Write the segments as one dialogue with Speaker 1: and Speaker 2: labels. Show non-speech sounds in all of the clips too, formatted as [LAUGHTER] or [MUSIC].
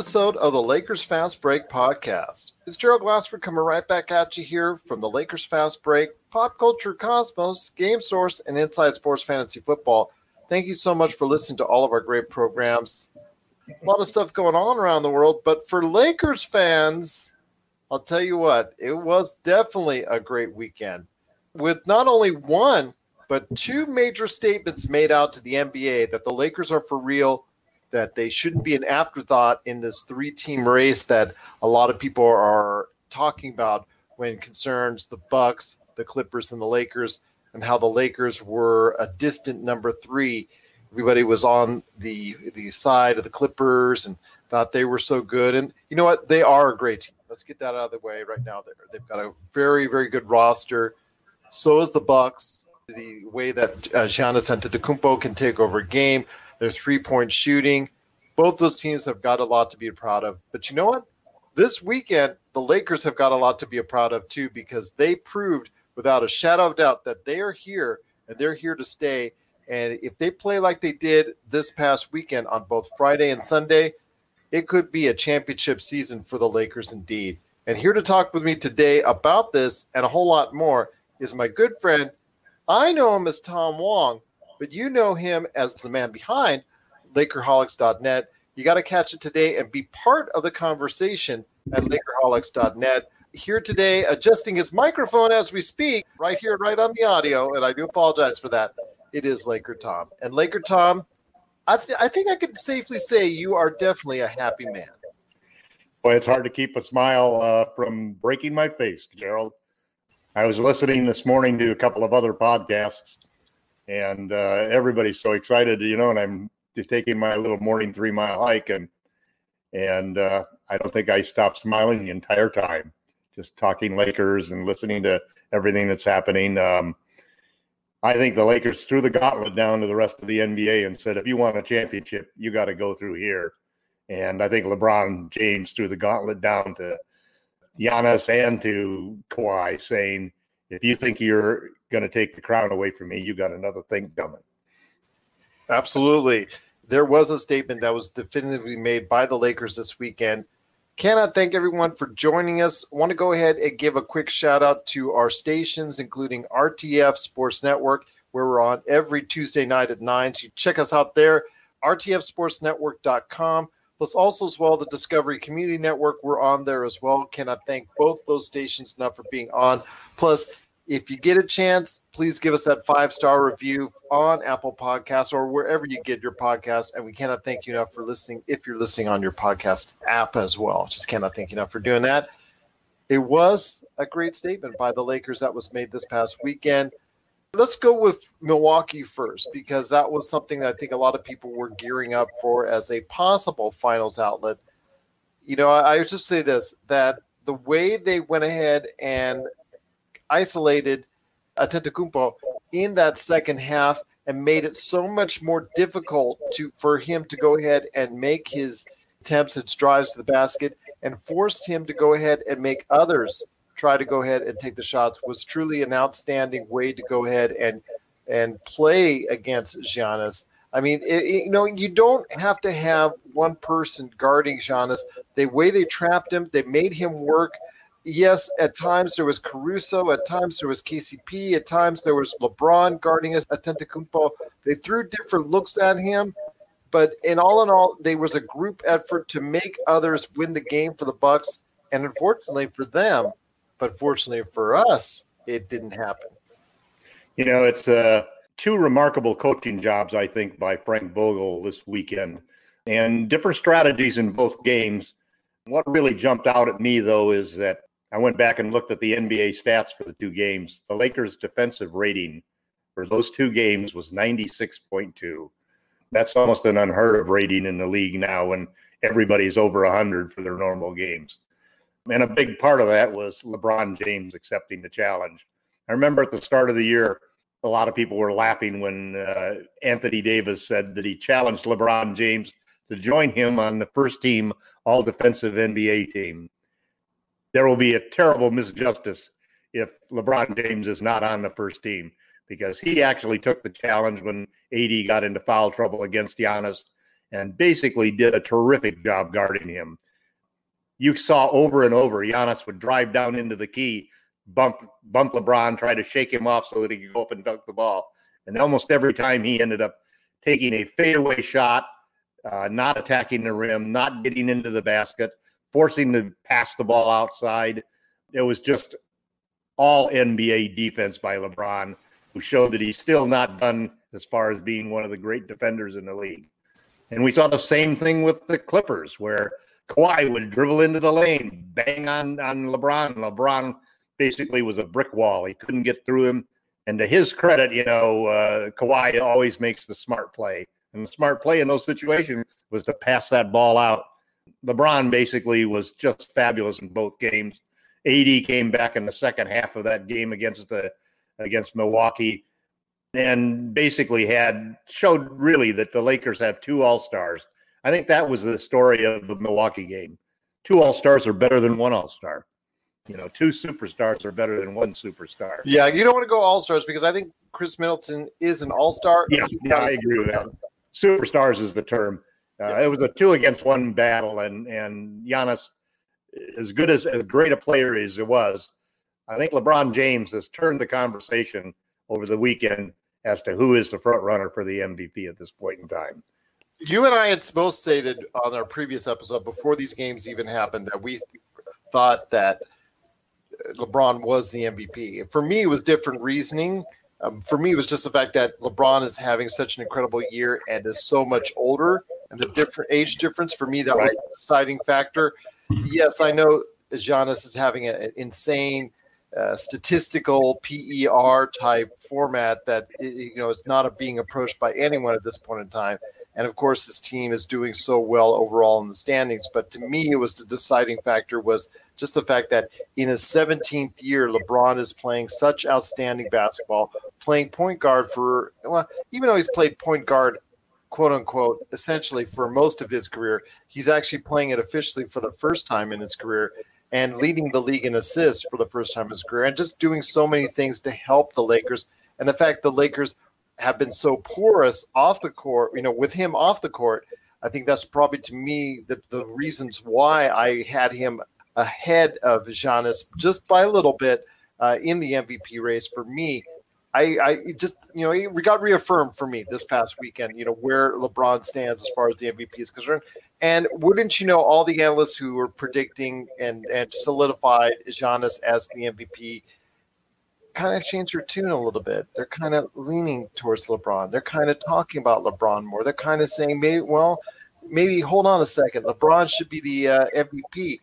Speaker 1: Episode of the Lakers Fast Break podcast. It's Gerald Glassford coming right back at you here from the Lakers Fast Break, Pop Culture Cosmos, Game Source, and Inside Sports Fantasy Football. Thank you so much for listening to all of our great programs. A lot of stuff going on around the world, but for Lakers fans, I'll tell you what, it was definitely a great weekend with not only one, but two major statements made out to the NBA that the Lakers are for real that they shouldn't be an afterthought in this three team race that a lot of people are talking about when concerns the Bucks, the Clippers, and the Lakers, and how the Lakers were a distant number three. Everybody was on the the side of the Clippers and thought they were so good. And you know what? They are a great team. Let's get that out of the way right now. They've got a very, very good roster. So is the Bucks. The way that uh, Giannis Antetokounmpo can take over a game, their three point shooting. Both those teams have got a lot to be proud of. But you know what? This weekend, the Lakers have got a lot to be proud of too because they proved without a shadow of doubt that they are here and they're here to stay. And if they play like they did this past weekend on both Friday and Sunday, it could be a championship season for the Lakers indeed. And here to talk with me today about this and a whole lot more is my good friend. I know him as Tom Wong, but you know him as the man behind Lakerholics.net. You got to catch it today and be part of the conversation at Lakerholics.net. Here today, adjusting his microphone as we speak, right here, right on the audio, and I do apologize for that. It is Laker Tom. And Laker Tom, I, th- I think I can safely say you are definitely a happy man.
Speaker 2: Boy, it's hard to keep a smile uh, from breaking my face, Gerald. I was listening this morning to a couple of other podcasts, and uh, everybody's so excited, you know. And I'm just taking my little morning three mile hike, and and uh, I don't think I stopped smiling the entire time, just talking Lakers and listening to everything that's happening. Um, I think the Lakers threw the gauntlet down to the rest of the NBA and said, if you want a championship, you got to go through here. And I think LeBron James threw the gauntlet down to Giannis and to Kawhi, saying, if you think you're going to take the crown away from me, you got another thing coming.
Speaker 1: Absolutely. There was a statement that was definitively made by the Lakers this weekend. Cannot thank everyone for joining us. Want to go ahead and give a quick shout out to our stations, including RTF Sports Network, where we're on every Tuesday night at 9. So check us out there, rtfsportsnetwork.com. Plus, also as well, the Discovery Community Network. We're on there as well. Cannot thank both those stations enough for being on. Plus, if you get a chance, please give us that five star review on Apple Podcasts or wherever you get your podcast. And we cannot thank you enough for listening if you're listening on your podcast app as well. Just cannot thank you enough for doing that. It was a great statement by the Lakers that was made this past weekend. Let's go with Milwaukee first because that was something that I think a lot of people were gearing up for as a possible finals outlet. You know, I, I just say this that the way they went ahead and isolated Antetokounmpo in that second half and made it so much more difficult to for him to go ahead and make his attempts and drives to the basket and forced him to go ahead and make others try to go ahead and take the shots was truly an outstanding way to go ahead and and play against Giannis. I mean, it, it, you know, you don't have to have one person guarding Giannis. The way they trapped him, they made him work yes, at times there was Caruso, at times there was KCP, at times there was LeBron guarding Antetokounmpo. They threw different looks at him, but in all in all, there was a group effort to make others win the game for the Bucks, and unfortunately for them, but fortunately for us, it didn't happen.
Speaker 2: You know, it's uh, two remarkable coaching jobs, I think, by Frank Vogel this weekend, and different strategies in both games. What really jumped out at me, though, is that I went back and looked at the NBA stats for the two games. The Lakers' defensive rating for those two games was 96.2. That's almost an unheard of rating in the league now when everybody's over 100 for their normal games. And a big part of that was LeBron James accepting the challenge. I remember at the start of the year, a lot of people were laughing when uh, Anthony Davis said that he challenged LeBron James to join him on the first team all defensive NBA team there will be a terrible misjustice if LeBron James is not on the first team because he actually took the challenge when AD got into foul trouble against Giannis and basically did a terrific job guarding him. You saw over and over Giannis would drive down into the key, bump bump LeBron, try to shake him off so that he could go up and dunk the ball. And almost every time he ended up taking a fadeaway shot, uh, not attacking the rim, not getting into the basket, forcing to pass the ball outside. It was just all NBA defense by LeBron, who showed that he's still not done as far as being one of the great defenders in the league. And we saw the same thing with the Clippers, where Kawhi would dribble into the lane, bang on, on LeBron. LeBron basically was a brick wall. He couldn't get through him. And to his credit, you know, uh, Kawhi always makes the smart play. And the smart play in those situations was to pass that ball out LeBron basically was just fabulous in both games. AD came back in the second half of that game against the against Milwaukee and basically had showed really that the Lakers have two all-stars. I think that was the story of the Milwaukee game. Two all-stars are better than one all-star. You know, two superstars are better than one superstar.
Speaker 1: Yeah, you don't want to go all-stars because I think Khris Middleton is an all-star.
Speaker 2: Yeah, yeah I agree with that. Superstars is the term. Uh, yes. It was a two against one battle, and and Giannis, as good as as great a player as it was, I think LeBron James has turned the conversation over the weekend as to who is the front runner for the MVP at this point in time.
Speaker 1: You and I had both stated on our previous episode before these games even happened that we thought that LeBron was the MVP. For me, it was different reasoning. Um, for me, it was just the fact that LeBron is having such an incredible year and is so much older and the different age difference for me that right. was the deciding factor. Yes, I know Giannis is having an insane uh, statistical PER type format that you know it's not a, being approached by anyone at this point in time. And of course, this team is doing so well overall in the standings. But to me, it was the deciding factor was just the fact that in his 17th year, LeBron is playing such outstanding basketball, playing point guard for well, even though he's played point guard quote unquote, essentially for most of his career. He's actually playing it officially for the first time in his career and leading the league in assists for the first time in his career and just doing so many things to help the Lakers. And the fact the Lakers have been so porous off the court, you know, with him off the court, I think that's probably to me the, the reasons why I had him ahead of Giannis just by a little bit uh, in the MVP race for me. I, I just you know we got reaffirmed for me this past weekend. You know where LeBron stands as far as the MVP is concerned, and wouldn't you know all the analysts who were predicting and and solidified Giannis as the MVP kind of changed their tune a little bit. They're kind of leaning towards LeBron. They're kind of talking about LeBron more. They're kind of saying, maybe well, maybe hold on a second, LeBron should be the uh, MVP,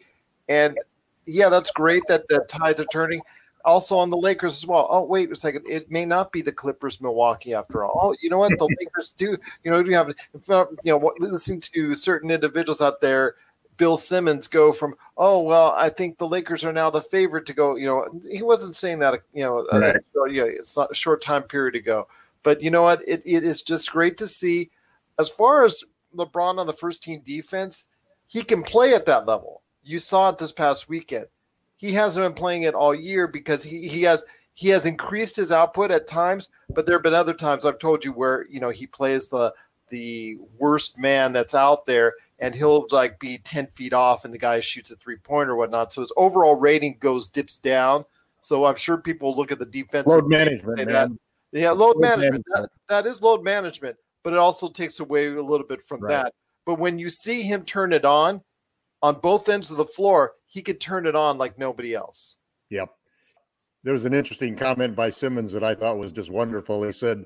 Speaker 1: and yeah, that's great that the tides are turning also on the Lakers as well. Oh, wait a second. It may not be the Clippers, Milwaukee after all. Oh, you know what? The [LAUGHS] Lakers do, you know, do have, you know, listening to certain individuals out there, Bill Simmons go from, oh, well, I think the Lakers are now the favorite to go. You know, he wasn't saying that, you know, right. a, yeah, a short time period ago. But you know what? It, it is just great to see. As far as LeBron on the first team defense, he can play at that level. You saw it this past weekend he hasn't been playing it all year because he, he has he has increased his output at times, but there have been other times I've told you where you know he plays the the worst man that's out there and he'll like be 10 feet off and the guy shoots a three point or whatnot. So his overall rating goes dips down. So I'm sure people look at the defense.
Speaker 2: Load management.
Speaker 1: That, yeah, load, load management. management. That, that is load management, but it also takes away a little bit from right. that. But when you see him turn it on, on both ends of the floor, he could turn it on like nobody else.
Speaker 2: Yep. There was an interesting comment by Simmons that I thought was just wonderful. He said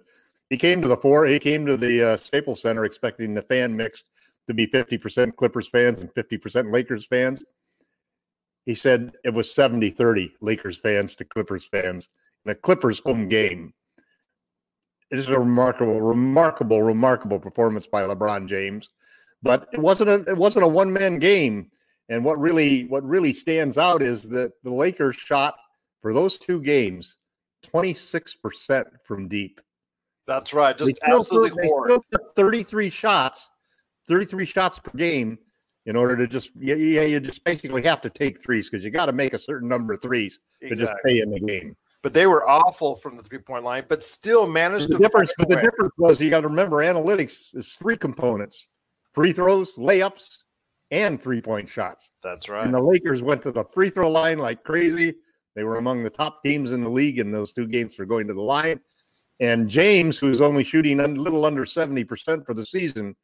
Speaker 2: he came to the four, he came to the uh, Staples Center expecting the fan mix to be 50% Clippers fans and 50% Lakers fans. He said it was 70 30 Lakers fans to Clippers fans in a Clippers home game. It is a remarkable, remarkable, remarkable performance by LeBron James. But it wasn't a it wasn't a one man game. And what really what really stands out is that the Lakers shot for those two games 26% from deep.
Speaker 1: That's right. Just absolutely
Speaker 2: took, 33 shots, 33 shots per game in order to just yeah, yeah you just basically have to take threes because you got to make a certain number of threes exactly. to just pay in the game.
Speaker 1: But they were awful from the three point line, but still managed
Speaker 2: the
Speaker 1: to.
Speaker 2: Difference, but the difference was you got to remember analytics is three components: free throws, layups, and three point shots.
Speaker 1: That's right.
Speaker 2: And the Lakers went to the free throw line like crazy. They were among the top teams in the league in those two games for going to the line. And James, who's only shooting a little under 70% for the season,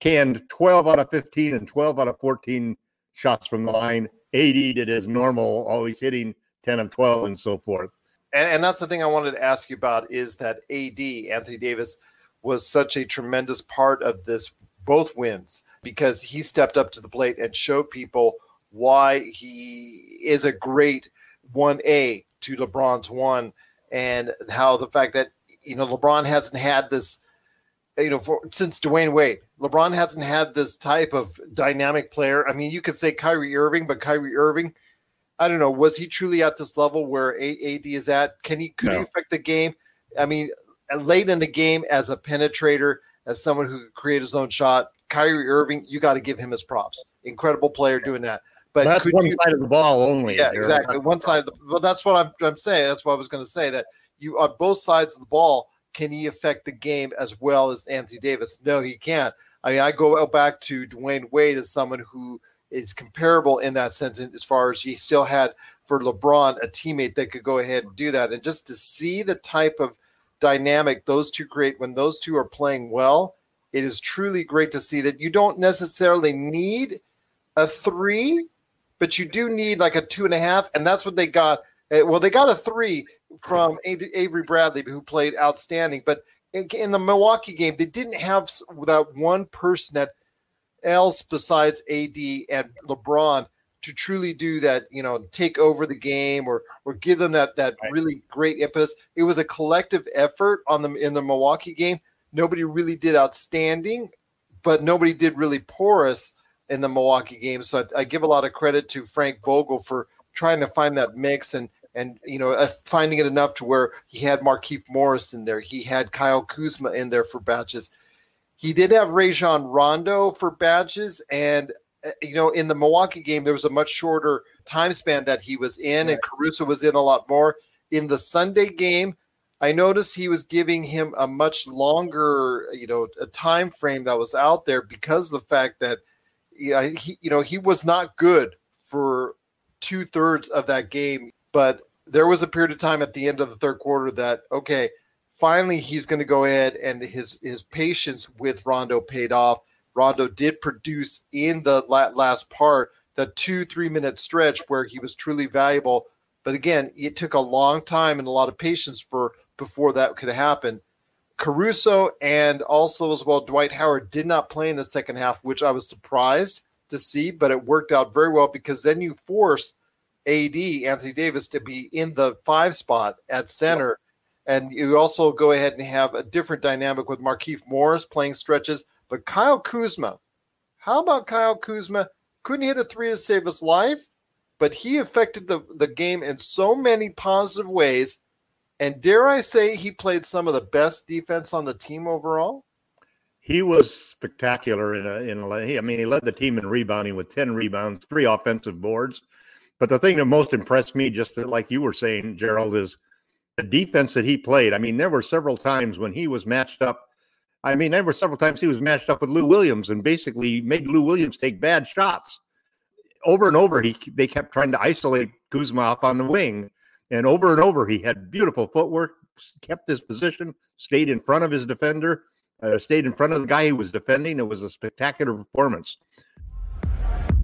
Speaker 2: canned 12 out of 15 and 12 out of 14 shots from the line. AD did his normal, always hitting 10 of 12 and so forth.
Speaker 1: And, and that's the thing I wanted to ask you about is that AD, Anthony Davis, was such a tremendous part of this, both wins because he stepped up to the plate and showed people why he is a great 1A to LeBron's 1 and how the fact that you know LeBron hasn't had this you know for since Dwyane Wade LeBron hasn't had this type of dynamic player I mean you could say Kyrie Irving but Kyrie Irving I don't know was he truly at this level where AD is at can he could no. he affect the game I mean uh, late in the game as a penetrator as someone who could create his own shot Kyrie Irving, you got to give him his props. Incredible player doing that.
Speaker 2: But that's one you, side of the ball only.
Speaker 1: Yeah, exactly. One side of the well, that's what I'm, I'm saying. That's what I was going to say. That you on both sides of the ball, can he affect the game as well as Anthony Davis? No, he can't. I mean, I go back to Dwyane Wade as someone who is comparable in that sense, as far as he still had for LeBron a teammate that could go ahead and do that, and just to see the type of dynamic those two create when those two are playing well it is truly great to see that you don't necessarily need a three, but you do need like a two and a half, and that's what they got. Eh, well, they got a three from Avery Bradley, who played outstanding. But in the Milwaukee game, they didn't have that one person that else besides AD and LeBron to truly do that, you know, take over the game or or give them that that really great impetus. It was a collective effort on them in the Milwaukee game Nobody really did outstanding, but nobody did really porous in the Milwaukee game. So I, I give a lot of credit to Frank Vogel for trying to find that mix and and you know uh, finding it enough to where he had Markieff Morris in there, he had Kyle Kuzma in there for batches. He did have Rajon Rondo for batches, and uh, you know in the Milwaukee game there was a much shorter time span that he was in, and Caruso was in a lot more. In the Sunday game, I noticed he was giving him a much longer, you know, a time frame that was out there because of the fact that, you know, he, you know, he was not good for two thirds of that game. But there was a period of time at the end of the third quarter that, okay, finally he's going to go ahead and his his patience with Rondo paid off. Rondo did produce in the last part, the two three minute stretch where he was truly valuable. But again, it took a long time and a lot of patience for before that could happen. Caruso and also as well Dwight Howard did not play in the second half, which I was surprised to see, but it worked out very well because then you force AD Anthony Davis to be in the five spot at center, and you also go ahead and have a different dynamic with Markieff Morris playing stretches. But Kyle Kuzma, how about Kyle Kuzma? Couldn't hit a three to save his life, but he affected the, the game in so many positive ways and dare I say, he played some of the best defense on the team overall.
Speaker 2: He was spectacular in a, in a, I mean, he led the team in rebounding with 10 rebounds, three offensive boards. But the thing that most impressed me, just like you were saying, Gerald, is the defense that he played. I mean, there were several times when he was matched up. I mean, there were several times he was matched up with Lou Williams and basically made Lou Williams take bad shots. Over and over, he they kept trying to isolate Kuzma on the wing and over and over, he had beautiful footwork, kept his position, stayed in front of his defender, uh, stayed in front of the guy he was defending. It was a spectacular performance.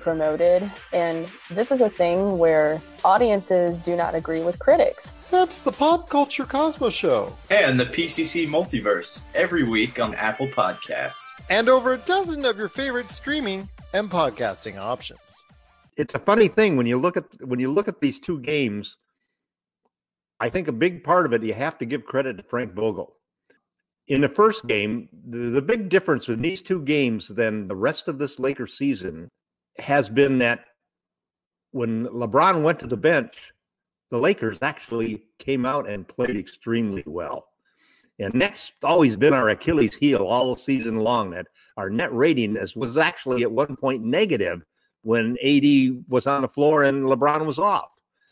Speaker 3: promoted, and this is a thing where audiences do not agree with critics.
Speaker 1: That's the Pop Culture Cosmos Show.
Speaker 4: And the PCC Multiverse every week on Apple Podcasts.
Speaker 1: And over a dozen of your favorite streaming and podcasting options.
Speaker 2: It's a funny thing when you look at when you look at these two games. I think a big part of it you have to give credit to Frank Vogel. In the first game, the, the big difference in these two games than the rest of this Lakers season has been that when LeBron went to the bench, the Lakers actually came out and played extremely well. And that's always been our Achilles heel all season long. That our net rating is, was actually at one point negative when AD was on the floor and LeBron was off.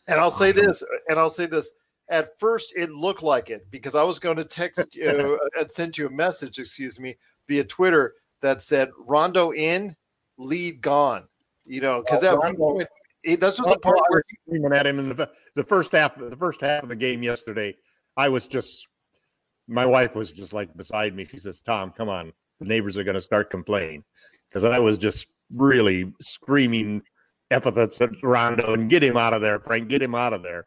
Speaker 1: And I'll say um, this, and I'll say this. At first, it looked like it because I was going to text [LAUGHS] you and send you a message, excuse me, via Twitter that said Rondo in, lead gone. You know, because that
Speaker 2: Rondo-
Speaker 1: it, that's just the part
Speaker 2: I
Speaker 1: where
Speaker 2: was screaming at him in the, the first half. The first half of the game yesterday, I was just. My wife was just like beside me. She says, "Tom, come on, the neighbors are going to start complaining," because I was just really screaming epithets at Rondo and get him out of there, Frank. Get him out of there.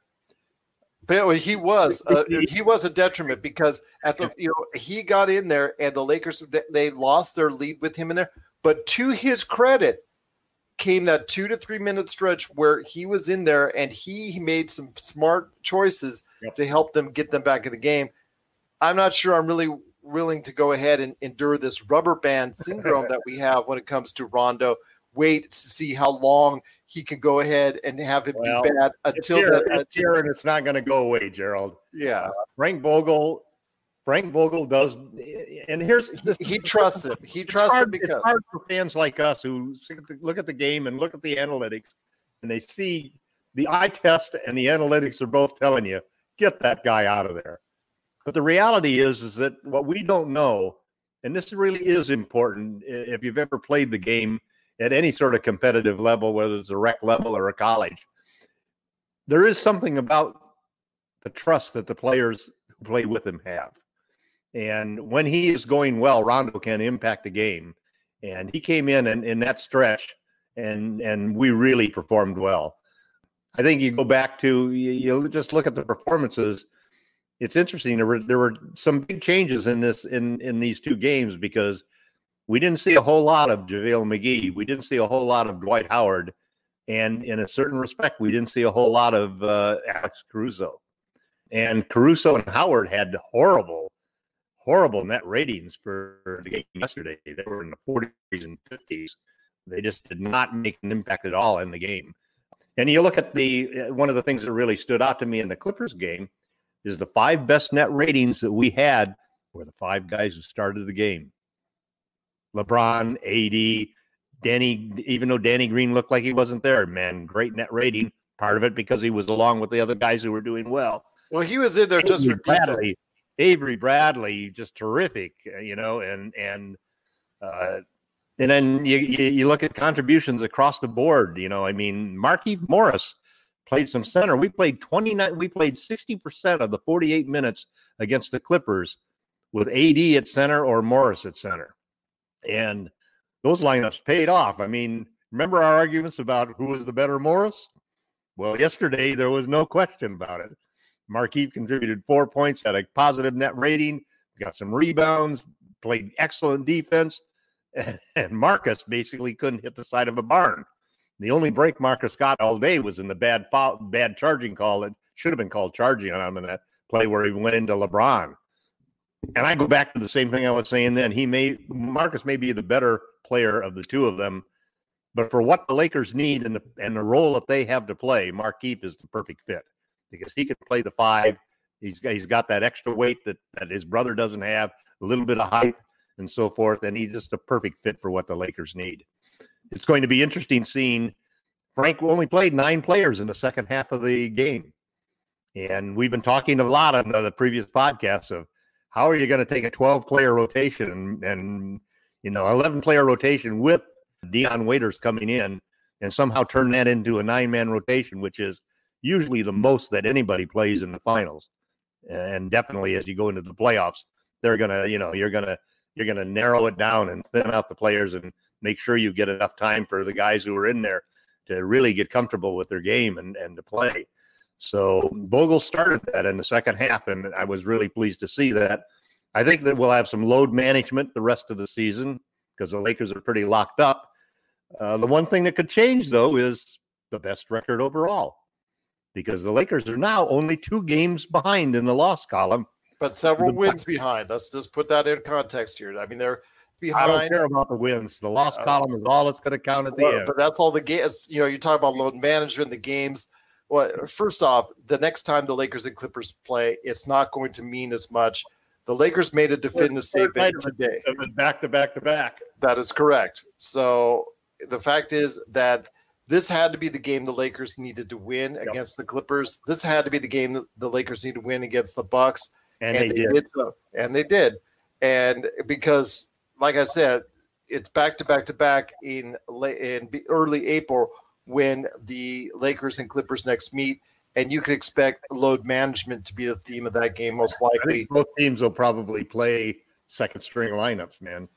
Speaker 1: But he was [LAUGHS] uh, he was a detriment because at the you know he got in there and the Lakers they lost their lead with him in there. But to his credit, came that two to three minute stretch where he was in there and he made some smart choices
Speaker 2: Yep.
Speaker 1: to help them get them back in the game. I'm not sure I'm really willing to go ahead and endure this rubber band [LAUGHS] syndrome that we have when it comes to Rondo. Wait to see how long he can go ahead and have it
Speaker 2: Well,
Speaker 1: be bad
Speaker 2: It's
Speaker 1: until
Speaker 2: here,
Speaker 1: the,
Speaker 2: it's here and it's not going to go away, Gerald.
Speaker 1: yeah.
Speaker 2: Frank Vogel. Frank Vogel does, and here's this,
Speaker 1: he trusts him. He trusts him
Speaker 2: hard,
Speaker 1: because
Speaker 2: it's hard for fans like us who look at the game and look at the analytics and they see the eye test and the analytics are both telling you get that guy out of there but the reality is is that what we don't know and this really is important if you've ever played the game at any sort of competitive level whether it's a rec level or a college there is something about the trust that the players who play with him have and when he is going well, Rondo can impact the game. And he came in and in that stretch, and and we really performed well. I think you go back to you, you just look at the performances. It's interesting. There were there were some big changes in this in in these two games because we didn't see a whole lot of JaVale McGee. We didn't see a whole lot of Dwight Howard, and in a certain respect, we didn't see a whole lot of uh, Alex Caruso. And Caruso and Howard had horrible horrible net ratings for the game yesterday. They were in the 40s and 50s. They just did not make an impact at all in the game. And you look at the uh, one of the things that really stood out to me in the Clippers game is the five best net ratings that we had were the five guys who started the game. LeBron, AD, Danny, even though Danny Green looked like he wasn't there, man, great net rating. Part of it because he was along with the other guys who were doing well.
Speaker 1: well, he was in there just for.
Speaker 2: Bradley, Avery Bradley, just terrific, uh, you know, and and uh, and then you, you look at contributions across the board. You know, I mean, Markieff Morris played some center. We played twenty nine. We played sixty percent of the forty eight minutes against the Clippers with AD at center or Morris at center, and those lineups paid off. I mean, remember our arguments about who was the better Morris? Well, yesterday there was no question about it. Markieff contributed four points, had a positive net rating, got some rebounds, played excellent defense, [LAUGHS] and Marcus basically couldn't hit the side of a barn. The only break Marcus got all day was in the bad foul, bad charging call that should have been called charging on him in that play where he went into LeBron. And I go back to the same thing I was saying then. He may Marcus may be the better player of the two of them. But for what the Lakers need and the and the role that they have to play, Markieff is the perfect fit because he can play the five. He's got, he's got that extra weight that, that his brother doesn't have, a little bit of height and so forth, and he's just a perfect fit for what the Lakers need. It's going to be interesting seeing Frank only played nine players in the second half of the game. And we've been talking a lot on the previous podcasts of how are you going to take a 12 player rotation and, and you know 11 player rotation with Dion Waiters coming in and somehow turn that into a nine man rotation, which is usually the most that anybody plays in the finals. And definitely as you go into the playoffs, they're gonna, you know, you're gonna you're gonna narrow it down and thin out the players and make sure you get enough time for the guys who are in there to really get comfortable with their game and, and to play. So Vogel started that in the second half, and I was really pleased to see that. I think that we'll have some load management the rest of the season because the Lakers are pretty locked up. Uh, the one thing that could change, though, is the best record overall because the Lakers are now only two games behind in the loss column.
Speaker 1: But several wins behind. Let's just put that in context here. I mean, they're behind.
Speaker 2: I don't care about the wins. The loss uh, column is all that's going to count at the well, end.
Speaker 1: But that's all the games. You know, you talk about load management, the games. Well, first off, the next time the Lakers and Clippers play, it's not going to mean as much. The Lakers made a definitive statement today.
Speaker 2: Back to back to back.
Speaker 1: That is correct. So the fact is that this had to be the game the Lakers needed to win yep. against the Clippers. This had to be the game that the Lakers need to win against the Bucks.
Speaker 2: And, and they, they, did.
Speaker 1: so. And they did. And because, like I said, it's back to back to back in in early April when the Lakers and Clippers next meet, and you could expect load management to be the theme of that game most likely.
Speaker 2: both teams will probably play second string lineups, man.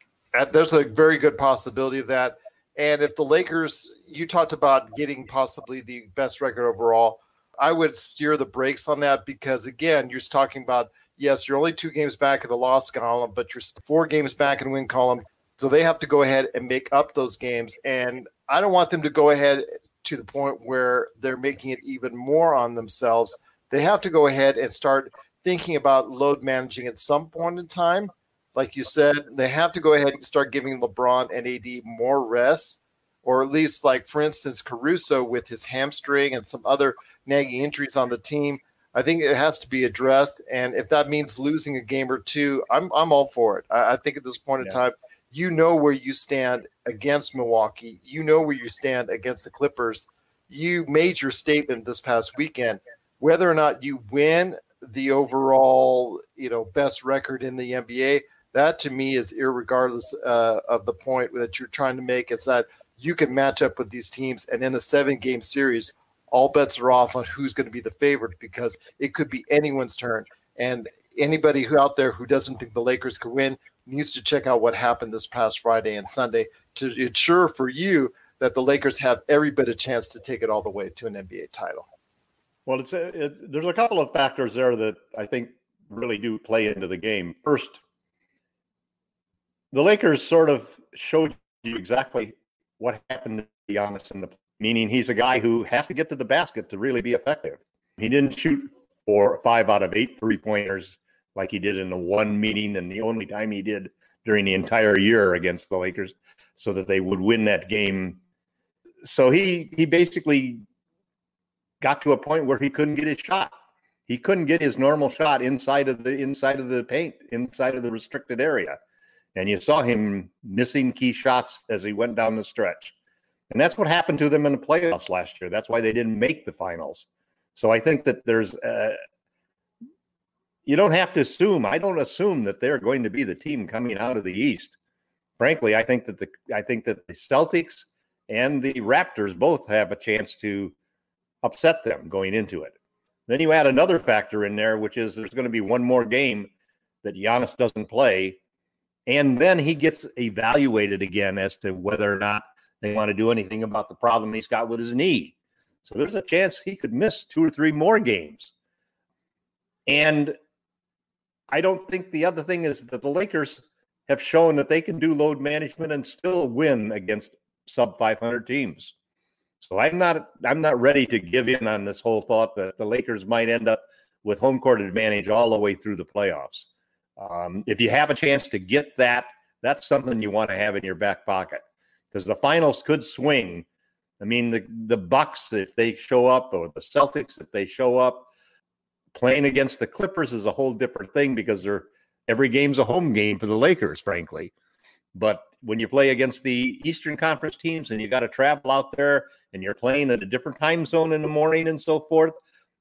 Speaker 1: There's a very good possibility of that. And if the Lakers, you talked about getting possibly the best record overall, I would steer the brakes on that because again, you're talking about yes, you're only two games back in the loss column, but you're four games back in win column. So they have to go ahead and make up those games. And I don't want them to go ahead to the point where they're making it even more on themselves. They have to go ahead and start thinking about load managing at some point in time. Like you said, they have to go ahead and start giving LeBron and AD more rest, or at least, like for instance, Caruso with his hamstring and some other nagging injuries on the team. I think it has to be addressed, and if that means losing a game or two, I'm I'm all for it. I, I think at this point yeah. in time, you know where you stand against Milwaukee. You know where you stand against the Clippers. You made your statement this past weekend. Whether or not you win the overall, you know, best record in the NBA, that to me is irregardless uh, of the point that you're trying to make. Is that you can match up with these teams, and in a seven-game series, all bets are off on who's going to be the favorite because it could be anyone's turn. And anybody who out there who doesn't think the Lakers could win, needs to check out what happened this past Friday and Sunday to ensure for you that the Lakers have every bit of chance to take it all the way to an NBA title.
Speaker 2: Well, it's, it's there's a couple of factors there that I think really do play into the game. First, the Lakers sort of showed you exactly what happened to Giannis in the meaning he's a guy who has to get to the basket to really be effective. He didn't shoot four, five out of eight three pointers like he did in the one meeting and the only time he did during the entire year against the Lakers so that they would win that game. So he he basically got to a point where he couldn't get his shot. He couldn't get his normal shot inside of the inside of the paint, inside of the restricted area. And you saw him missing key shots as he went down the stretch. And that's what happened to them in the playoffs last year. That's why they didn't make the finals. So I think that there's uh, you don't have to assume. I don't assume that they're going to be the team coming out of the East. Frankly, I think that the I think that the Celtics and the Raptors both have a chance to upset them going into it. Then you add another factor in there, which is there's going to be one more game that Giannis doesn't play, and then he gets evaluated again as to whether or not they want to do anything about the problem he's got with his knee. So there's a chance he could miss two or three more games. And I don't think the other thing is that the Lakers have shown that they can do load management and still win against sub 500 teams. So I'm not I'm not ready to give in on this whole thought that the Lakers might end up with home court advantage all the way through the playoffs. Um, if you have a chance to get that that's something you want to have in your back pocket because the finals could swing. I mean, the the Bucks if they show up, or the Celtics if they show up, playing against the Clippers is a whole different thing because they're every game's a home game for the Lakers, frankly. But when you play against the Eastern Conference teams and you got to travel out there and you're playing at a different time zone in the morning and so forth,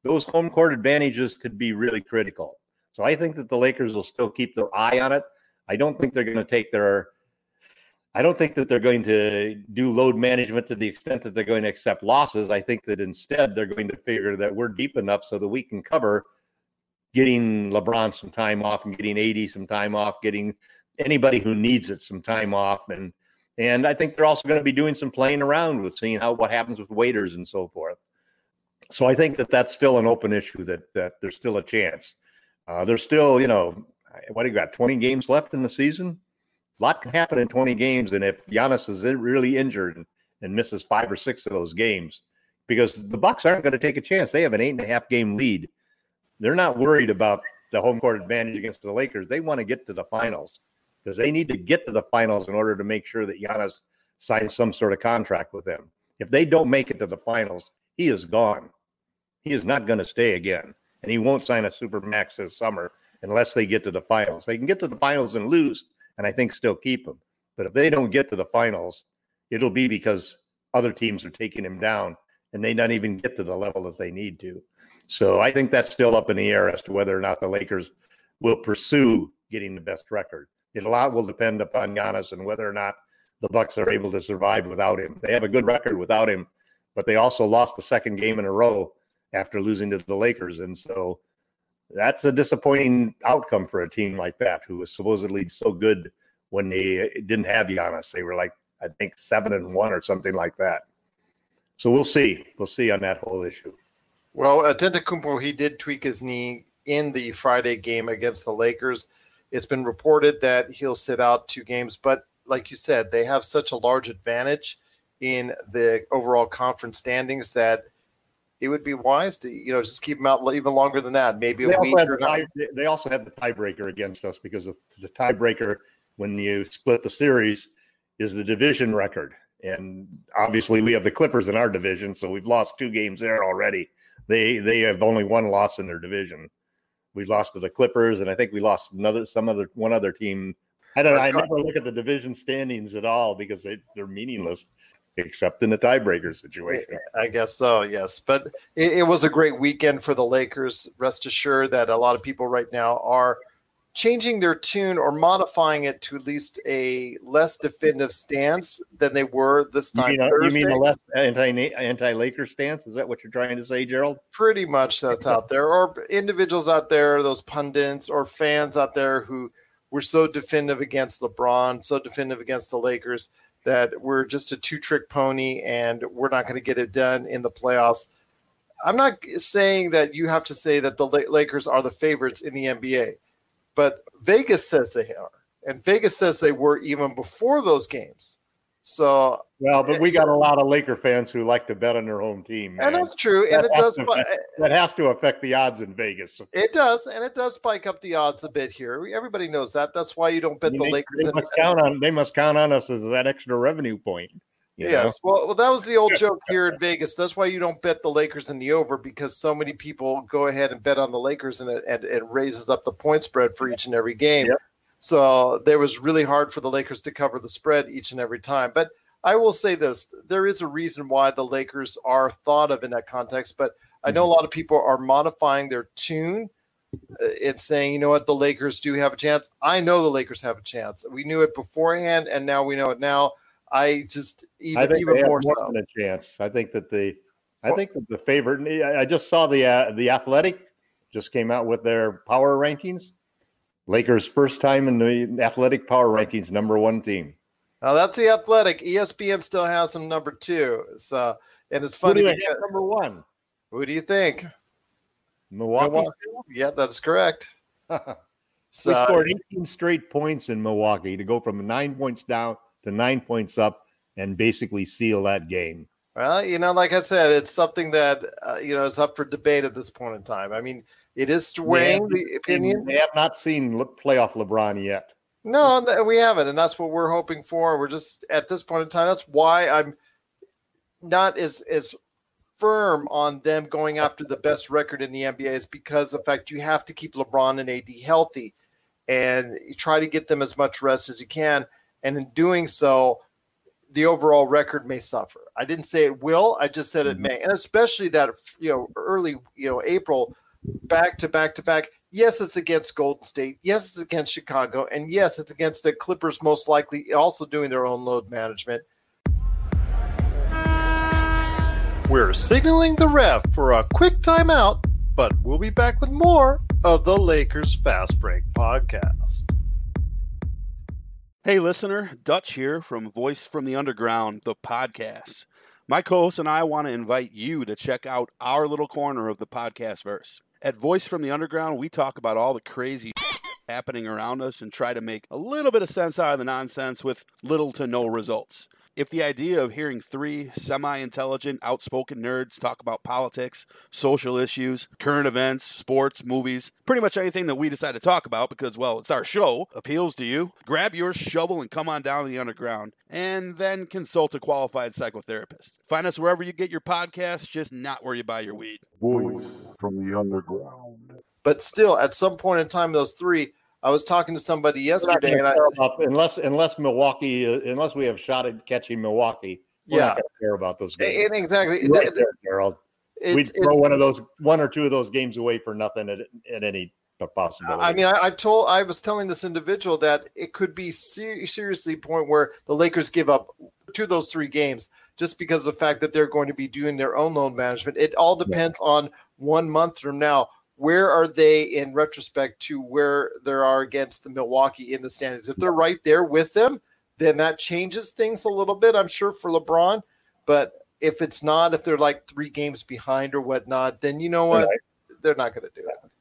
Speaker 2: those home court advantages could be really critical. So I think that the Lakers will still keep their eye on it. I don't think they're going to take their I don't think that they're going to do load management to the extent that they're going to accept losses. I think that instead they're going to figure that we're deep enough so that we can cover getting LeBron some time off and getting AD some time off, getting anybody who needs it some time off. And and I think they're also going to be doing some playing around with seeing how what happens with Waiters and so forth. So I think that that's still an open issue that that there's still a chance. Uh, there's still, you know, what do you got? 20 games left in the season a lot can happen in 20 games. And if Giannis is really injured and, and misses five or six of those games, because the Bucks aren't going to take a chance. They have an eight and a half game lead. They're not worried about the home court advantage against the Lakers. They want to get to the finals because they need to get to the finals in order to make sure that Giannis signs some sort of contract with them. If they don't make it to the finals, he is gone. He is not going to stay again, and he won't sign a super max this summer unless they get to the finals. They can get to the finals and lose, and I think still keep him. But if they don't get to the finals, it'll be because other teams are taking him down and they don't even get to the level that they need to. So I think that's still up in the air as to whether or not the Lakers will pursue getting the best record. It a lot will depend upon Giannis and whether or not the Bucks are able to survive without him. They have a good record without him, but they also lost the second game in a row after losing to the Lakers, and so that's a disappointing outcome for a team like that, who was supposedly so good when they didn't have Giannis. They were like, I think, seven and one or something like that. So we'll see. We'll see on that whole issue.
Speaker 1: Well, Antetokounmpo, he did tweak his knee in the Friday game against the Lakers. It's been reported that he'll sit out two games, but like you said, they have such a large advantage in the overall conference standings that – it would be wise to you know just keep them out even longer than that. Maybe
Speaker 2: they
Speaker 1: a week.
Speaker 2: Or The tie, they also have the tiebreaker against us because the tiebreaker when you split the series is the division record, and obviously we have the Clippers in our division, so we've lost two games there already. They they have only one loss in their division. We lost to the Clippers, and I think we lost another some other one other team. I don't. I never look at the division standings at all because they, they're meaningless except in the tiebreaker situation.
Speaker 1: I guess so, yes. But it, it, was a great weekend for the Lakers. Rest assured that a lot of people right now are changing their tune or modifying it to at least a less definitive stance than they were this time.
Speaker 2: You mean, a, you mean a less anti anti Laker stance? Is that what you're trying to say, Gerald?
Speaker 1: Pretty much that's out there, or individuals out there, those pundits or fans out there who were so definitive against LeBron, so definitive against the Lakers that we're just a two trick pony and we're not going to get it done in the playoffs. I'm not saying that you have to say that the Lakers are the favorites in the NBA, but Vegas says they are. And Vegas says they were even before those games. So
Speaker 2: well, but we got a lot of Laker fans who like to bet on their home team,
Speaker 1: man. and that's true. That and it does.
Speaker 2: Affect, that has to affect the odds in Vegas.
Speaker 1: It does, and it does spike up the odds a bit here. Everybody knows that. That's why you don't bet the
Speaker 2: they,
Speaker 1: Lakers.
Speaker 2: They must count on. They must count on us as that extra revenue point.
Speaker 1: Yes. Well, well, that was the old joke here in Vegas. That's why you don't bet the Lakers in the over because so many people go ahead and bet on the Lakers and it, and it raises up the point spread for each and every game. Yep. So there was really hard for the Lakers to cover the spread each and every time. But I will say this: there is a reason why the Lakers are thought of in that context, but I know a mm-hmm. lot of people are modifying their tune uh, and saying, you know what, the Lakers do have a chance. I know the Lakers have a chance. We knew it beforehand, and now we know it now. I just even,
Speaker 2: I think
Speaker 1: even
Speaker 2: more,
Speaker 1: more
Speaker 2: so. a chance. I think that the I think that the favorite. I just saw the uh, the Athletic just came out with their power rankings. Lakers first time in the Athletic power rankings, number one team.
Speaker 1: Now that's the athletic. ESPN still has them number two. So and it's funny.
Speaker 2: Because, number one.
Speaker 1: Who do you think?
Speaker 2: Milwaukee. Milwaukee?
Speaker 1: Yeah, that's correct. [LAUGHS]
Speaker 2: so, we scored 18 straight points in Milwaukee to go from nine points down to nine points up and basically seal that game.
Speaker 1: Well, you know, like I said, it's something that uh, you know is up for debate at this point in time. I mean, it is swaying the opinion.
Speaker 2: They have not seen playoff LeBron yet.
Speaker 1: No, we haven't, and that's what we're hoping for. We're just at this point in time. That's why I'm not as as firm on them going after the best record in the NBA is because the fact you have to keep LeBron and AD healthy, and you try to get them as much rest as you can. And in doing so, the overall record may suffer. I didn't say it will. I just said it mm-hmm. may, and especially that you know early you know April, back to back to back. Yes, it's against Golden State. Yes, it's against Chicago, and yes, it's against the Clippers. Most likely, also doing their own load management. We're signaling the ref for a quick timeout, but we'll be back with more of the Lakers Fast Break podcast.
Speaker 5: Hey, listener, Dutch here from Voice from the Underground, the podcast. My co host and I want to invite you to check out our little corner of the podcast verse. At Voice from the Underground, we talk about all the crazy [LAUGHS] happening around us and try to make a little bit of sense out of the nonsense with little to no results. If the idea of hearing three semi intelligent, outspoken nerds talk about politics, social issues, current events, sports, movies, pretty much anything that we decide to talk about because, well, it's our show, appeals to you, grab your shovel and come on down to the underground and then consult a qualified psychotherapist. Find us wherever you get your podcasts, just not where you buy your weed.
Speaker 6: From the underground.
Speaker 1: But still, at some point in time, those three. I was talking to somebody yesterday, and I
Speaker 2: care about- unless unless Milwaukee, uh, unless we have shot at catching Milwaukee, we're
Speaker 1: Yeah.
Speaker 2: not going to care about those games.
Speaker 1: and exactly.
Speaker 2: Right
Speaker 1: th-
Speaker 2: there, Gerald.
Speaker 1: it's-
Speaker 2: We'd
Speaker 1: it's-
Speaker 2: throw one of those, one or two of those games away for nothing at, at any possibility.
Speaker 1: I mean, I, I told, I was telling this individual that it could be ser- seriously point where the Lakers give up two of those three games just because of the fact that they're going to be doing their own load management. It all depends on one month from now. Where are they in retrospect to where they are against the Milwaukee in the standings? If they're right there with them, then that changes things a little bit, I'm sure, for LeBron. But if it's not, if they're like three games behind or whatnot, then you know what?
Speaker 2: Right.
Speaker 1: They're not going to do it.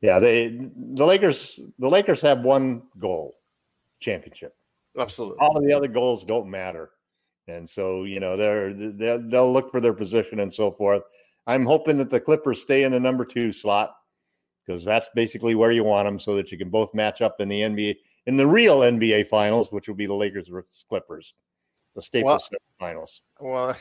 Speaker 2: yeah, they the Lakers the Lakers have one goal, championship.
Speaker 1: Absolutely.
Speaker 2: All of the other goals don't matter, and so you know they're, they're they'll look for their position and so forth. I'm hoping that the Clippers stay in the number two slot because that's basically where you want them, so that you can both match up in the NBA in the real NBA finals, which will be the Lakers versus Clippers, the Staples
Speaker 1: Well,
Speaker 2: Center finals.
Speaker 1: Well,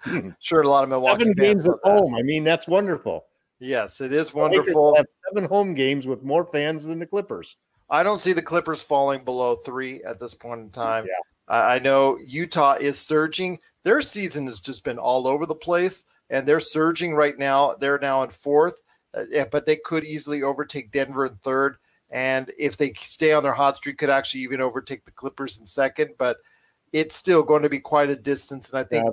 Speaker 1: hmm. [LAUGHS] sure, a lot of Milwaukee
Speaker 2: Seven games at
Speaker 1: love that.
Speaker 2: home. I mean, that's wonderful.
Speaker 1: Yes, it is wonderful.
Speaker 2: seven home games with more fans than the Clippers.
Speaker 1: I don't see the Clippers falling below three at this point in time.
Speaker 2: Yeah.
Speaker 1: I I know Utah is surging. Their season has just been all over the place, and they're surging right now. They're now in fourth, uh, but they could easily overtake Denver in third. And if they stay on their hot streak, could actually even overtake the Clippers in second. But it's still going to be quite a distance. And I think
Speaker 2: Yeah,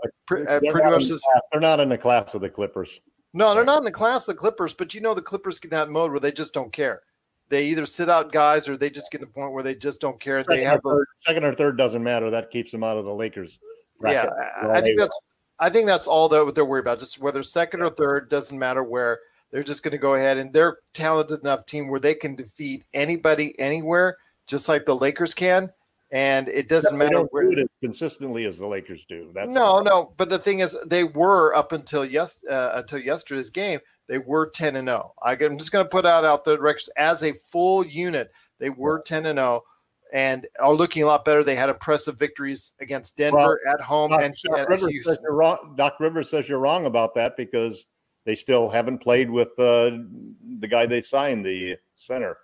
Speaker 1: uh, pretty much
Speaker 2: in the
Speaker 1: this.
Speaker 2: class- they're not in the class of the Clippers.
Speaker 1: No, they're not in the class of the Clippers, but you know the Clippers get that mode where they just don't care. They either sit out guys or they just get to the point where they just don't care. They
Speaker 2: Second,
Speaker 1: have
Speaker 2: or third, second or third doesn't matter. That keeps them out of the Lakers.
Speaker 1: yeah.
Speaker 2: bracket.
Speaker 1: I- I think that's I think that's all that they're worried about. Just whether second or third doesn't matter where. They're just going to go ahead and they're talented enough team where they can defeat anybody anywhere, just like the Lakers can. And it doesn't
Speaker 2: they
Speaker 1: matter where.
Speaker 2: do it as consistently as the Lakers do. That's
Speaker 1: No, no. But the thing is, they were up until yes uh, until yesterday's game. They were ten and zero. I'm just going to put out out the records as a full unit. They were ten and zero, and are looking a lot better. They had impressive victories against Denver at home
Speaker 2: Doc,
Speaker 1: and,
Speaker 2: Doc Rivers says you're wrong. Doc Rivers says you're wrong about that because they still haven't played with uh, the guy they signed, the center.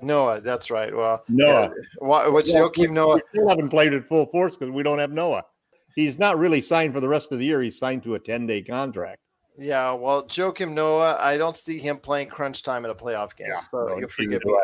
Speaker 1: Noah, that's right. Well,
Speaker 2: Noah.
Speaker 1: yeah. What's
Speaker 2: Yeah,
Speaker 1: Joakim
Speaker 2: we-
Speaker 1: Noah?
Speaker 2: We still haven't played at full force because we don't have Noah. He's not really signed for the rest of the year. He's signed to a 10 day contract.
Speaker 1: Yeah, well, Joakim Noah, I don't see him playing crunch time in a playoff game. so
Speaker 2: No,
Speaker 1: you'll forgive me.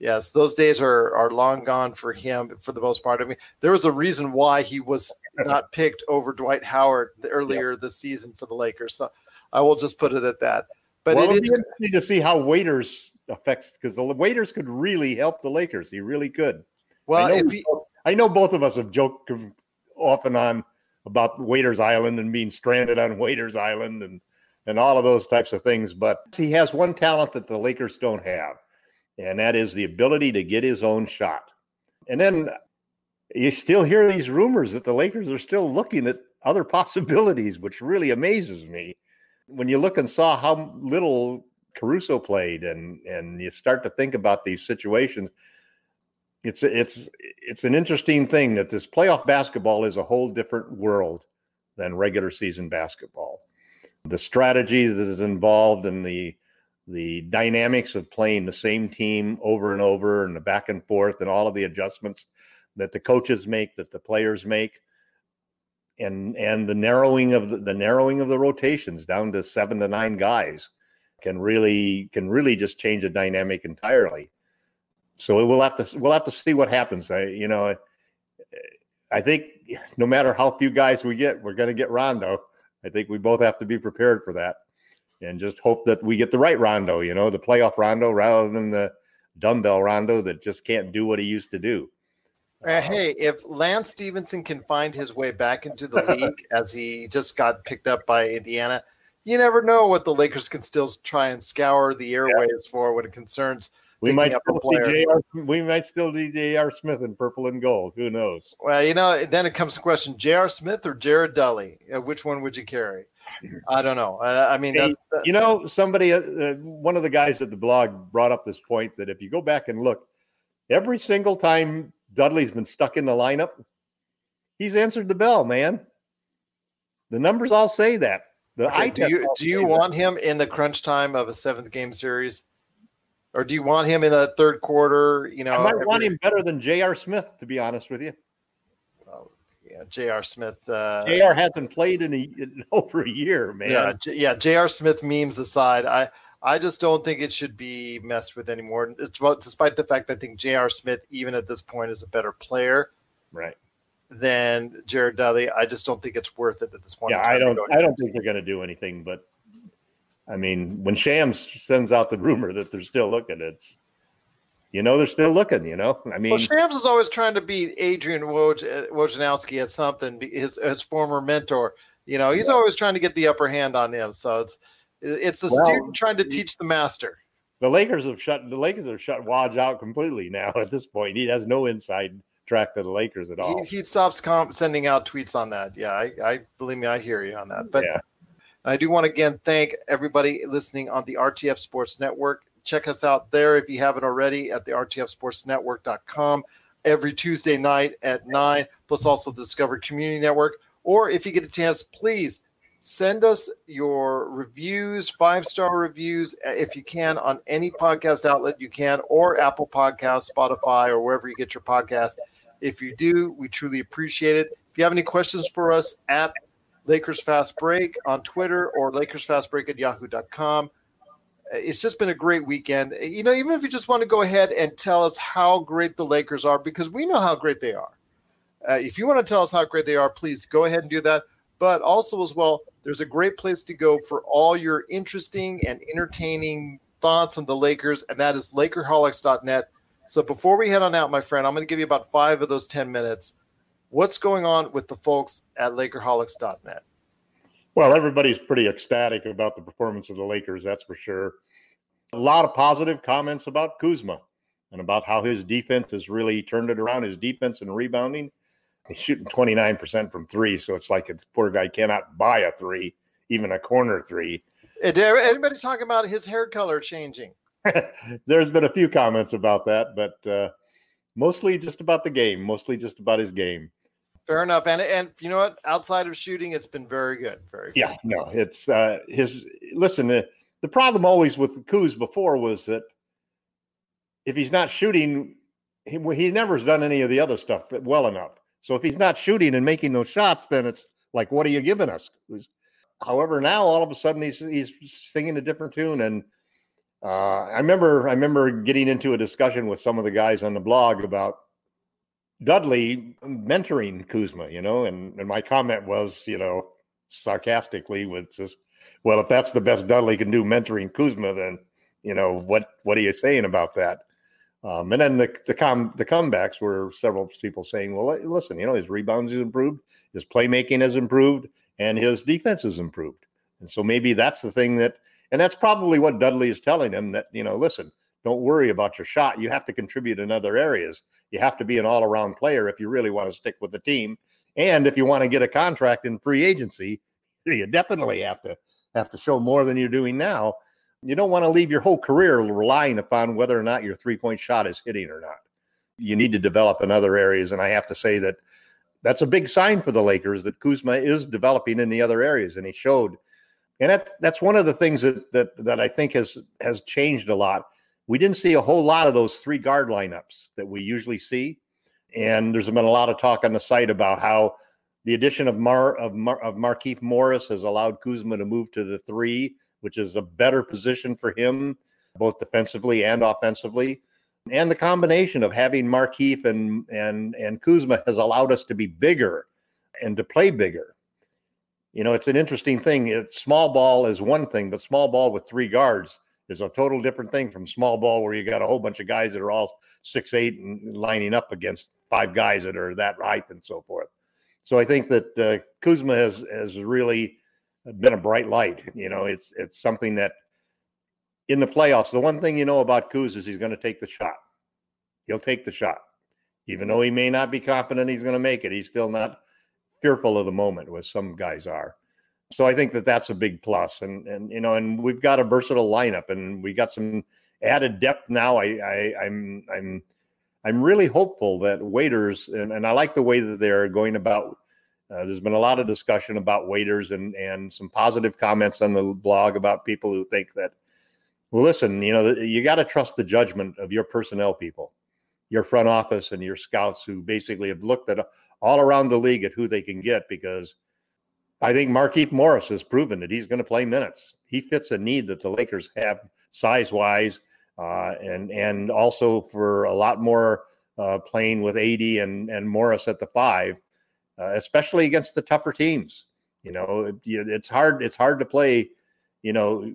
Speaker 1: Yes, those days are are long gone for him for the most part. I mean, there was a reason why he was not [LAUGHS] picked over Dwight Howard earlier this season for the Lakers. So I will just put it at that. But
Speaker 2: well,
Speaker 1: it
Speaker 2: it'll be interesting to see how Waiters affects because the Waiters could really help the Lakers. He really could.
Speaker 1: well.
Speaker 2: I know,
Speaker 1: If he,
Speaker 2: I know both of us have joked off and on about Waiters Island and being stranded on Waiters Island and and all of those types of things. But he has one talent that the Lakers don't have, and that is the ability to get his own shot. And then you still hear these rumors that the Lakers are still looking at other [LAUGHS] possibilities, which really amazes me. When you look and saw how little Caruso played, and and you start to think about these situations, it's it's it's an interesting thing that this playoff basketball is a whole different world than regular season basketball. The strategy that is involved and the the dynamics of playing the same team over and over and the back and forth and all of the adjustments that the coaches make that the players make and and the narrowing of the, the narrowing of the rotations down to 7 to 9 guys can really can really just change the dynamic entirely so we'll have to we'll have to see what happens I, you know I think no matter how few guys we get we're going to get Rondo I think we both have to be prepared for that and just hope that we get the right Rondo, you know, the playoff Rondo rather than the dumbbell Rondo that just can't do what he used to do.
Speaker 1: Uh, hey, if Lance Stephenson can find his way back into the league [LAUGHS] as he just got picked up by Indiana, you never know what the Lakers can still try and scour the airwaves yeah. for when it concerns.
Speaker 2: We might still see JR, we might still see J.R. Smith in purple and gold. Who knows?
Speaker 1: Well, you know, then it comes to question: J.R. Smith or Jared Dudley? Uh, which one would you carry? I don't know. I, I mean,
Speaker 2: hey, you know, somebody, uh, uh, one of the guys at the blog brought up this point that if you go back and look, every single time Dudley's been stuck in the lineup, he's answered the bell, man. The numbers all say that. The
Speaker 1: okay, do you do you want that. him in the crunch time of a seventh game series, or do you want him in the third quarter? You know,
Speaker 2: I might want him better than J.R. Smith, to be honest with you
Speaker 1: yeah, J.R. Smith. Uh,
Speaker 2: J.R. hasn't played in, a, in [LAUGHS] over a year, man.
Speaker 1: Yeah, J- yeah. J.R. Smith memes aside, I I just don't think it should be messed with anymore. It's, well, despite the fact that I think J.R. Smith, even at this point, is a better player,
Speaker 2: right,
Speaker 1: than Jared Dudley. I just don't think it's worth it at this point.
Speaker 2: Yeah, I don't. I don't think they're going to do anything. But I mean, when Shams sends out the rumor that they're still looking, it's you know they're still looking. You know, I mean,
Speaker 1: well, Shams is always trying to beat Adrian Woj, uh, Wojnarowski at something. His his former mentor. You know, he's yeah. always trying to get the upper hand on him. So it's it's the well, student trying to teach the master.
Speaker 2: The Lakers have shut the Lakers have shut Woj out completely now. [LAUGHS] At this point, he has no inside track to the Lakers at all.
Speaker 1: He, he stops comp- sending out tweets on that. Yeah, I, I believe me, I hear you on that. But yeah. I do want to again thank everybody listening on the RTF Sports Network. Check us out there if you haven't already at the rtfsportsnetwork.com every Tuesday night at 9, plus also the Discover Community Network. Or if you get a chance, please send us your reviews, five star reviews, uh, if you can, on any podcast outlet you can, or Apple Podcast, Spotify, or wherever you get your podcast. If you do, we truly appreciate it. If you have any questions for us at Lakers Fast Break on Twitter or Lakers Fast Break at yahoo.com it's just been a great weekend. You know, even if you just want to go ahead and tell us how great the Lakers are, because we know how great they are. Uh, if you want to tell us how great they are, please go ahead and do that. But also, as well, there's a great place to go for all your interesting and entertaining thoughts on the Lakers, and that is Lakerholics.net. So before we head on out, my friend, I'm going to give you about five of those 10 minutes. What's going on with the folks at Lakerholics.net?
Speaker 2: Well, everybody's pretty ecstatic about the performance of the Lakers, that's for sure. A lot of positive comments about Kuzma and about how his defense has really turned it around, his defense and rebounding. He's shooting 29% from three, so it's like the poor guy cannot buy a three, even a corner three.
Speaker 1: Did anybody talk about his hair color changing? [LAUGHS]
Speaker 2: There's been a few comments about that, but uh, mostly just about the game, mostly just about his game.
Speaker 1: Fair enough. And and you know what? Outside of shooting, it's been very good. Very good.
Speaker 2: Yeah, no, it's uh his listen, the, the problem always with the Kuz before was that if he's not shooting, he, he never's done any of the other stuff well enough. So if he's not shooting and making those shots, then it's like, what are you giving us? However, now all of a sudden he's he's singing a different tune, and uh, I remember I remember getting into a discussion with some of the guys on the blog about Dudley mentoring Kuzma, you know, and, and my comment was, you know, sarcastically with just, well, if that's the best Dudley can do mentoring Kuzma, then, you know, what what are you saying about that? Um, and then the the com the comebacks were several people saying, well, listen, you know, his rebounds has improved, his playmaking has improved, and his defense has improved. And so maybe that's the thing that, and that's probably what Dudley is telling him that, you know, listen, don't worry about your shot. You have to contribute in other areas. You have to be an all around player if you really want to stick with the team. And if you want to get a contract in free agency, [LAUGHS] you definitely have to have to show more than you're doing now. You don't want to leave your whole career relying upon whether or not your three point shot is hitting or not. you need to develop in other areas. And I have to say that that's a big sign for the Lakers that Kuzma is developing in the other areas, and he showed. And that, that's one of the things that, that that I think has has changed a lot. We didn't see a whole lot of those three guard lineups that we usually see, and there's been a lot of talk on the site about how the addition of Mar of Mar, of Markieff Morris has allowed Kuzma to move to the three, which is a better position for him, both defensively and offensively. And the combination of having Markieff and and and Kuzma has allowed us to be bigger and to play bigger. You know, it's an interesting thing. It's, small ball is one thing, but small ball with three guards is a total different thing from small ball where you got a whole bunch of guys that are all six eight and lining up against five guys that are that height and so forth. So I think that uh, Kuzma has has really been a bright light. You know, it's it's something that in the playoffs, the one thing you know about Kuz is he's going to take the shot. He'll take the shot. Even though he may not be confident he's going to make it, he's still not fearful of the moment, as some guys are. So I think that that's a big. And and you know, and we've got a versatile lineup, and we got some added depth now. I, I I'm I'm I'm really hopeful that Waiters and, and I like the way that they're going about. Uh, there's been a lot of discussion about Waiters and and some positive comments on the blog about people who think that well, listen, you know, you got to trust the judgment of your personnel people, your front office, and your scouts who basically have looked at all around the league at who they can get because I think Markieff Morris has proven that he's going to play minutes. He fits a need that the Lakers have size wise, uh, and and also for a lot more uh, playing with AD and and Morris at the five, uh, especially against the tougher teams. You know, it, it's hard. It's hard to play. You know,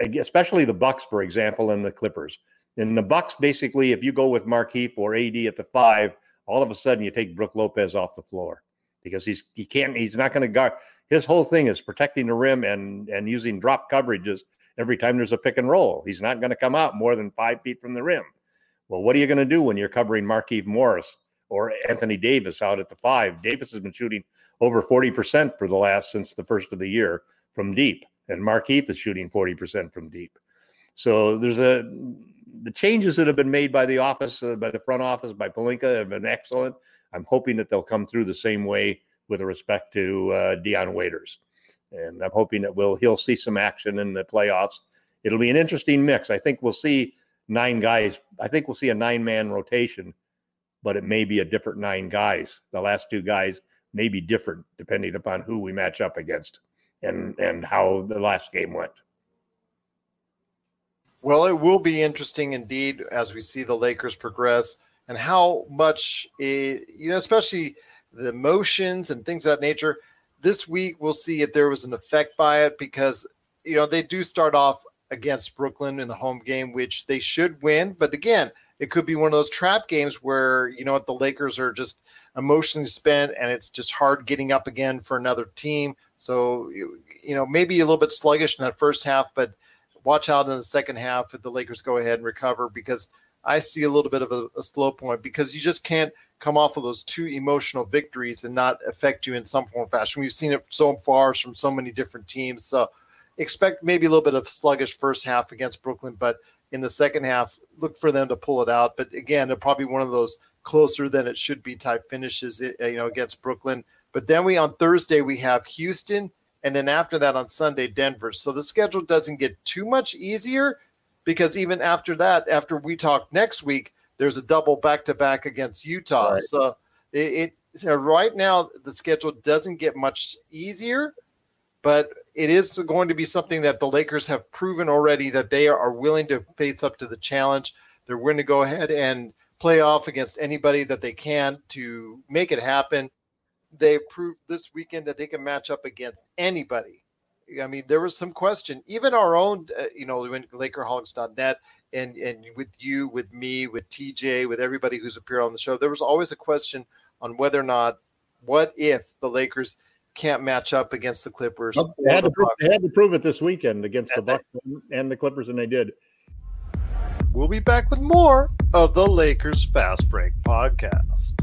Speaker 2: especially the Bucks, for example, and the Clippers. In the Bucks, basically, if you go with Markieff or AD at the five, all of a sudden you take Brook Lopez off the floor because he's he can't he's not going to guard. His whole thing is protecting the rim and and using drop coverages every time there's a pick and roll. He's not going to come out more than five feet from the rim. Well, what are you going to do when you're covering Markieff Morris or Anthony Davis out at the five? Davis has been shooting over 40% for the last since the first of the year from deep and Markieff is shooting 40% from deep. So there's a the changes that have been made by the office, uh, by the front office, by Pelinka have been excellent. I'm hoping that they'll come through the same way with respect to uh, Dion Waiters, and I'm hoping that we'll he'll see some action in the playoffs. It'll be an interesting mix. I think we'll see nine guys. I think we'll see a nine man rotation, but it may be a different nine guys. The last two guys may be different depending upon who we match up against and and how the last game went.
Speaker 1: Well, it will be interesting indeed as we see the Lakers progress and how much, it, you know, especially the emotions and things of that nature. This week, we'll see if there was an effect by it because, you know, they do start off against Brooklyn in the home game, which they should win. But again, it could be one of those trap games where, you know the Lakers are just emotionally spent and it's just hard getting up again for another team. So you know maybe a little bit sluggish in that first half, but watch out in the second half if the Lakers go ahead and recover because I see a little bit of a, a slow point because you just can't come off of those two emotional victories and not affect you in some form or fashion. We've seen it so far from so many different teams. So expect maybe a little bit of sluggish first half against Brooklyn, but in the second half, look for them to pull it out. But again, they're probably one of those closer than it should be type finishes, eh, you know, against Brooklyn. But then we on Thursday we have Houston, and then after that on Sunday Denver. So the schedule doesn't get too much easier because even after that, after we talk next week, there's a double back to back against Utah. Right. So it, it so right now the schedule doesn't get much easier, but it is going to be something that the Lakers have proven already that they are willing to face up to the challenge. They're willing to go ahead and play off against anybody that they can to make it happen they proved this weekend that they can match up against anybody. I mean, there was some question, even our own, uh, you know, when Lakerholics.net and and with you, with me, with TJ, with everybody who's appeared on the show, there was always a question on whether or not, what if the Lakers can't match up against the Clippers?
Speaker 2: they, had the prove, they, had to prove, it this weekend against and the Bucks and the Clippers, and they did.
Speaker 1: We'll be back with more of the Lakers Fast Break podcast.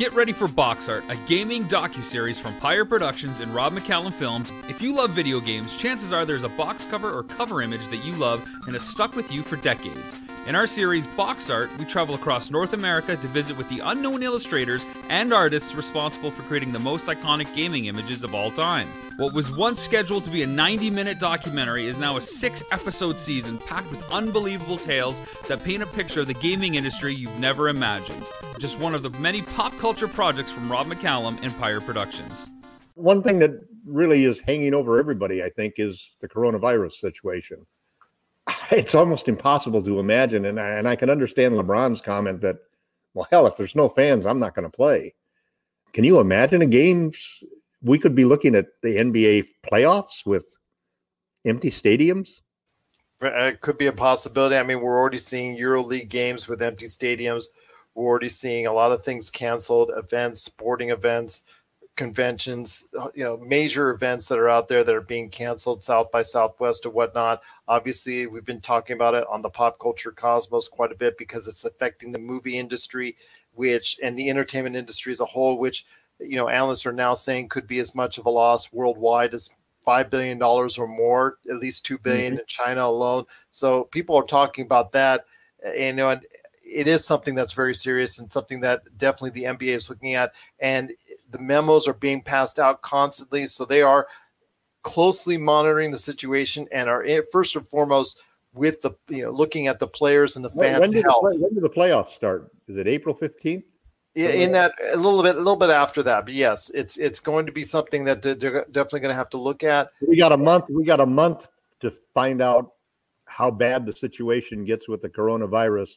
Speaker 7: Get ready for Box Art, a gaming docu-series from Pyre Productions and Rob McCallum Films. If you love video games, chances are there's a box cover or cover image that you love and has stuck with you for decades. In our series Box Art, we travel across North America to visit with the unknown illustrators and artists responsible for creating the most iconic gaming images of all time. What was once scheduled to be a 90 minute documentary is now a six episode season packed with unbelievable tales that paint a picture of the gaming industry you've never imagined. Just one of the many pop culture projects from Rob McCallum and Pyre Productions.
Speaker 2: One thing that really is hanging over everybody, I think, is the coronavirus situation. [LAUGHS] It's almost impossible to imagine, and I, and I can understand LeBron's comment that, well, hell, if there's no fans, I'm not going to play. Can you imagine a game? We could be looking at the NBA playoffs with empty stadiums.
Speaker 1: It could be a possibility. I mean, we're already seeing EuroLeague games with empty stadiums. We're already seeing a lot of things canceled, events, sporting events, conventions, uh, you know, major events that are out there that are being canceled, South by Southwest or whatnot. Obviously, we've been talking about it on the pop culture cosmos quite a bit because it's affecting the movie industry, which and the entertainment industry as a whole, which you know analysts are now saying could be as much of a loss worldwide as five billion dollars or more, at least two billion mm-hmm. in China alone. So people are talking about that, and you know, and it is something that's very serious and something that definitely the NBA is looking at. And the memos are being passed out constantly, so they are closely monitoring the situation and are first and foremost with the you know looking at the players and the fans'
Speaker 2: when, when
Speaker 1: health.
Speaker 2: The, when do the playoffs start? Is it April fifteenth?
Speaker 1: Yeah, in that a little bit, a little bit after that, but yes, it's it's going to be something that they're definitely going to have to look at.
Speaker 2: We got a month. We got a month to find out how bad the situation gets with the coronavirus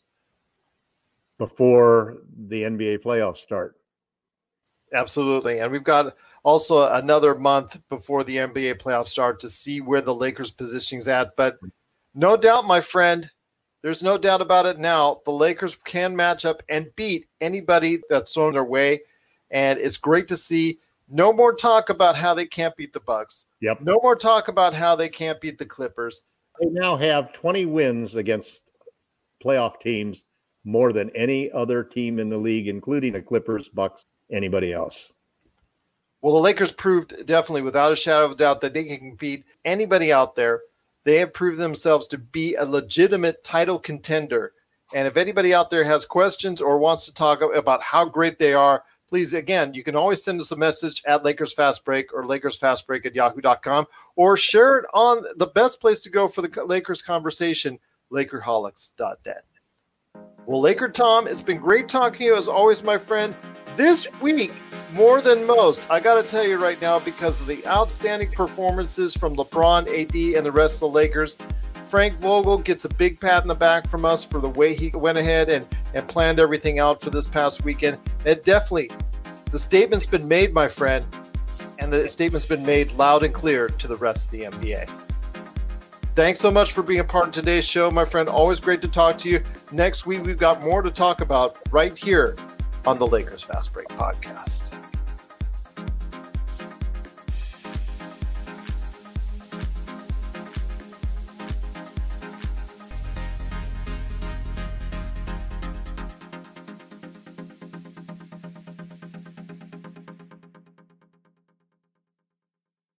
Speaker 2: before the NBA playoffs start.
Speaker 1: Absolutely. And we've got also another month before the NBA playoffs start to see where the Lakers positioning's at. But no doubt, my friend, there's no doubt about it now. The Lakers can match up and beat anybody that's thrown their way. And it's great to see no more talk about how they can't beat the Bucks.
Speaker 2: Yep.
Speaker 1: No more talk about how they can't beat the Clippers.
Speaker 2: They now have 20 wins against playoff teams more than any other team in the league, including the Clippers, Bucks, anybody else.
Speaker 1: Well, the Lakers proved definitely, without a shadow of a doubt, that they can beat anybody out there. They have proved themselves to be a legitimate title contender. And if anybody out there has questions or wants to talk about how great they are, please, again, you can always send us a message at Lakers Fast Break or Lakers Fast Break at yahoo.com or share it on the best place to go for the Lakers conversation, Lakerholics.net. Well, Laker Tom, it's been great talking to you as always, my friend. This week, more than most, I got to tell you right now, because of the outstanding performances from LeBron, AD, and the rest of the Lakers, Frank Vogel gets a big pat in the back from us for the way he went ahead and, and planned everything out for this past weekend. And definitely, the statement's been made, my friend, and the statement's been made loud and clear to the rest of the NBA. Thanks so much for being a part of today's show, my friend. Always great to talk to you. Next week, we've got more to talk about right here on the Lakers Fast Break podcast.